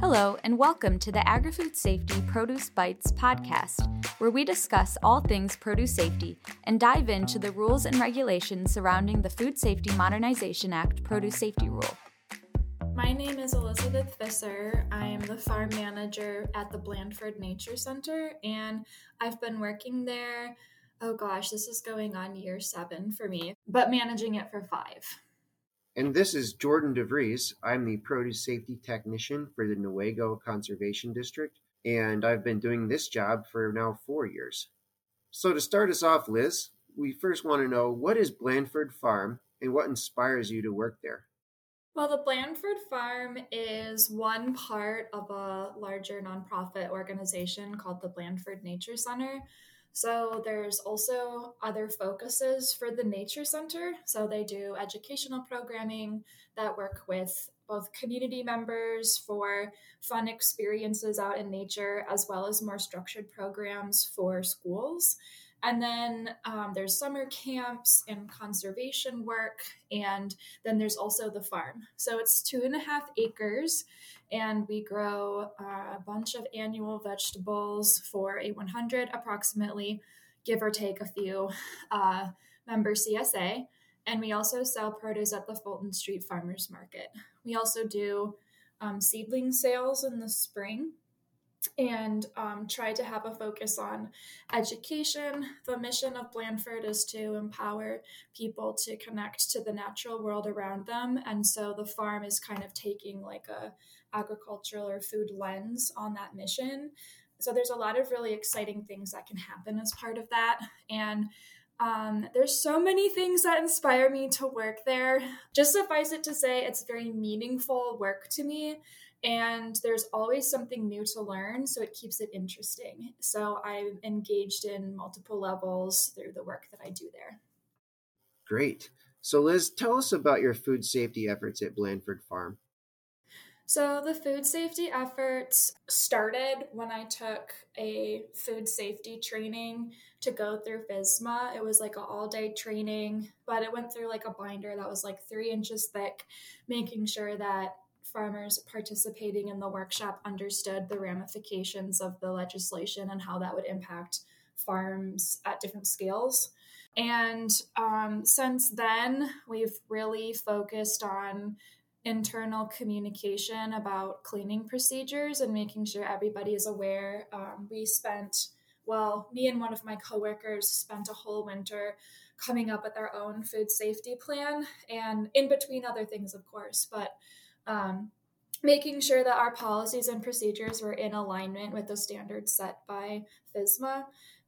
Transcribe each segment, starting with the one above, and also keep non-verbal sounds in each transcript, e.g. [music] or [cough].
Hello, and welcome to the Agri Food Safety Produce Bites podcast, where we discuss all things produce safety and dive into the rules and regulations surrounding the Food Safety Modernization Act Produce Safety Rule. My name is Elizabeth Visser. I am the farm manager at the Blandford Nature Center, and I've been working there. Oh gosh, this is going on year seven for me, but managing it for five. And this is Jordan DeVries. I'm the produce safety technician for the Newaygo Conservation District, and I've been doing this job for now four years. So, to start us off, Liz, we first want to know what is Blandford Farm and what inspires you to work there? Well, the Blandford Farm is one part of a larger nonprofit organization called the Blandford Nature Center. So there's also other focuses for the Nature Center. So they do educational programming that work with both community members for fun experiences out in nature, as well as more structured programs for schools. And then um, there's summer camps and conservation work. And then there's also the farm. So it's two and a half acres. And we grow uh, a bunch of annual vegetables for a 100 approximately, give or take a few, uh, member CSA. And we also sell produce at the Fulton Street Farmers Market. We also do um, seedling sales in the spring and um, try to have a focus on education. The mission of Blandford is to empower people to connect to the natural world around them, and so the farm is kind of taking like a agricultural or food lens on that mission. So there's a lot of really exciting things that can happen as part of that, and um, there's so many things that inspire me to work there. Just suffice it to say, it's very meaningful work to me and there's always something new to learn so it keeps it interesting. So i'm engaged in multiple levels through the work that i do there. Great. So liz tell us about your food safety efforts at blandford farm. So the food safety efforts started when i took a food safety training to go through FSMA. It was like an all day training, but it went through like a binder that was like three inches thick, making sure that farmers participating in the workshop understood the ramifications of the legislation and how that would impact farms at different scales. And um, since then, we've really focused on internal communication about cleaning procedures and making sure everybody is aware. Um, we spent, well, me and one of my coworkers spent a whole winter coming up with our own food safety plan, and in between other things, of course, but um, making sure that our policies and procedures were in alignment with the standards set by FSMA,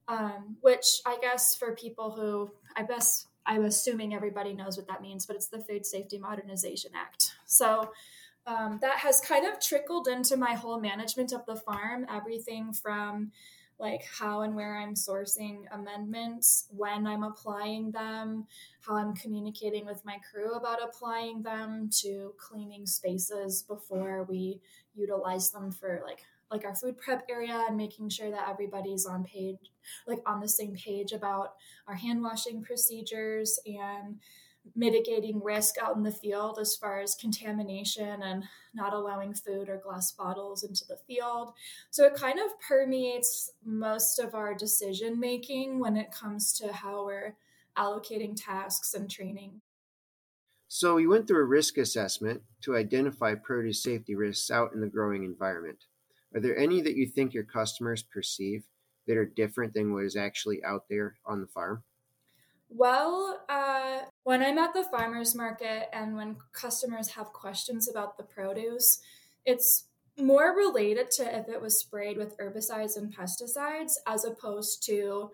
um, which I guess for people who, I guess I'm assuming everybody knows what that means, but it's the Food Safety Modernization Act. So um, that has kind of trickled into my whole management of the farm, everything from like how and where I'm sourcing amendments, when I'm applying them, how I'm communicating with my crew about applying them, to cleaning spaces before we utilize them for like like our food prep area and making sure that everybody's on page like on the same page about our hand washing procedures and mitigating risk out in the field as far as contamination and not allowing food or glass bottles into the field. So it kind of permeates most of our decision making when it comes to how we're allocating tasks and training. So you went through a risk assessment to identify produce safety risks out in the growing environment. Are there any that you think your customers perceive that are different than what is actually out there on the farm? Well, uh, when I'm at the farmer's market and when customers have questions about the produce, it's more related to if it was sprayed with herbicides and pesticides as opposed to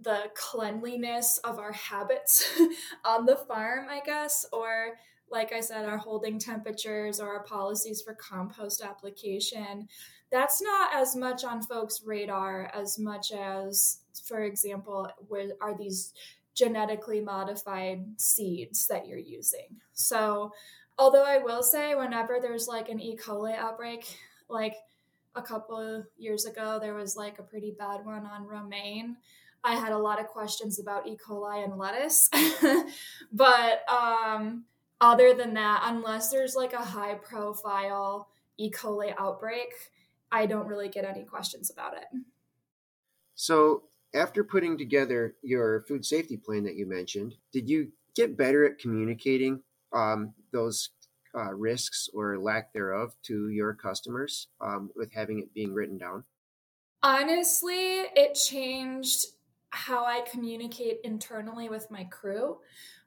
the cleanliness of our habits [laughs] on the farm, I guess, or like I said, our holding temperatures or our policies for compost application. That's not as much on folks' radar as much as, for example, where are these genetically modified seeds that you're using. So, although I will say, whenever there's like an E. coli outbreak, like a couple years ago, there was like a pretty bad one on romaine. I had a lot of questions about E. coli and lettuce. [laughs] but um, other than that, unless there's like a high profile E. coli outbreak, I don't really get any questions about it. So, after putting together your food safety plan that you mentioned, did you get better at communicating um, those uh, risks or lack thereof to your customers um, with having it being written down? Honestly, it changed how I communicate internally with my crew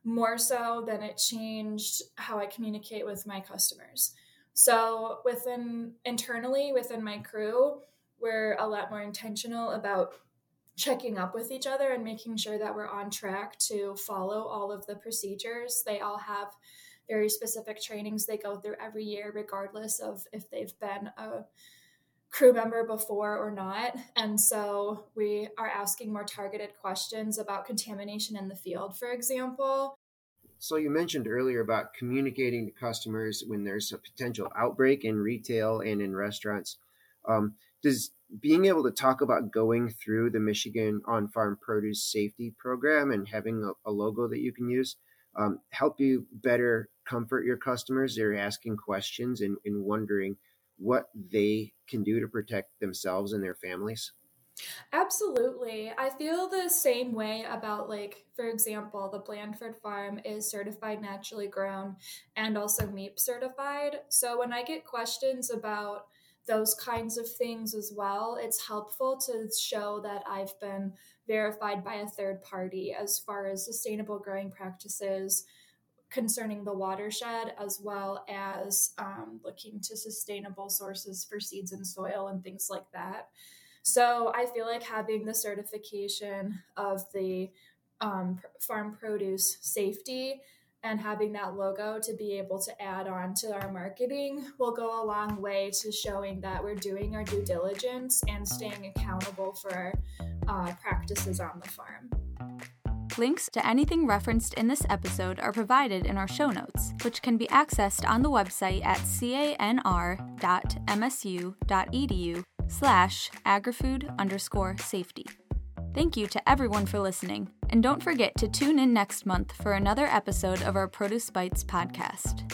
more so than it changed how I communicate with my customers. So, within internally within my crew, we're a lot more intentional about checking up with each other and making sure that we're on track to follow all of the procedures. They all have very specific trainings they go through every year, regardless of if they've been a crew member before or not. And so we are asking more targeted questions about contamination in the field, for example. So you mentioned earlier about communicating to customers when there's a potential outbreak in retail and in restaurants. Um, does being able to talk about going through the Michigan on farm produce safety program and having a, a logo that you can use um, help you better comfort your customers? They're asking questions and, and wondering what they can do to protect themselves and their families. Absolutely. I feel the same way about, like, for example, the Blandford Farm is certified naturally grown and also MAEAP certified. So when I get questions about those kinds of things as well, it's helpful to show that I've been verified by a third party as far as sustainable growing practices concerning the watershed, as well as um, looking to sustainable sources for seeds and soil and things like that. So I feel like having the certification of the um, farm produce safety and having that logo to be able to add on to our marketing will go a long way to showing that we're doing our due diligence and staying accountable for uh, practices on the farm. Links to anything referenced in this episode are provided in our show notes, which can be accessed on the website at canr.msu.edu slash agrifood underscore safety. Thank you to everyone for listening, and don't forget to tune in next month for another episode of our Produce Bites podcast.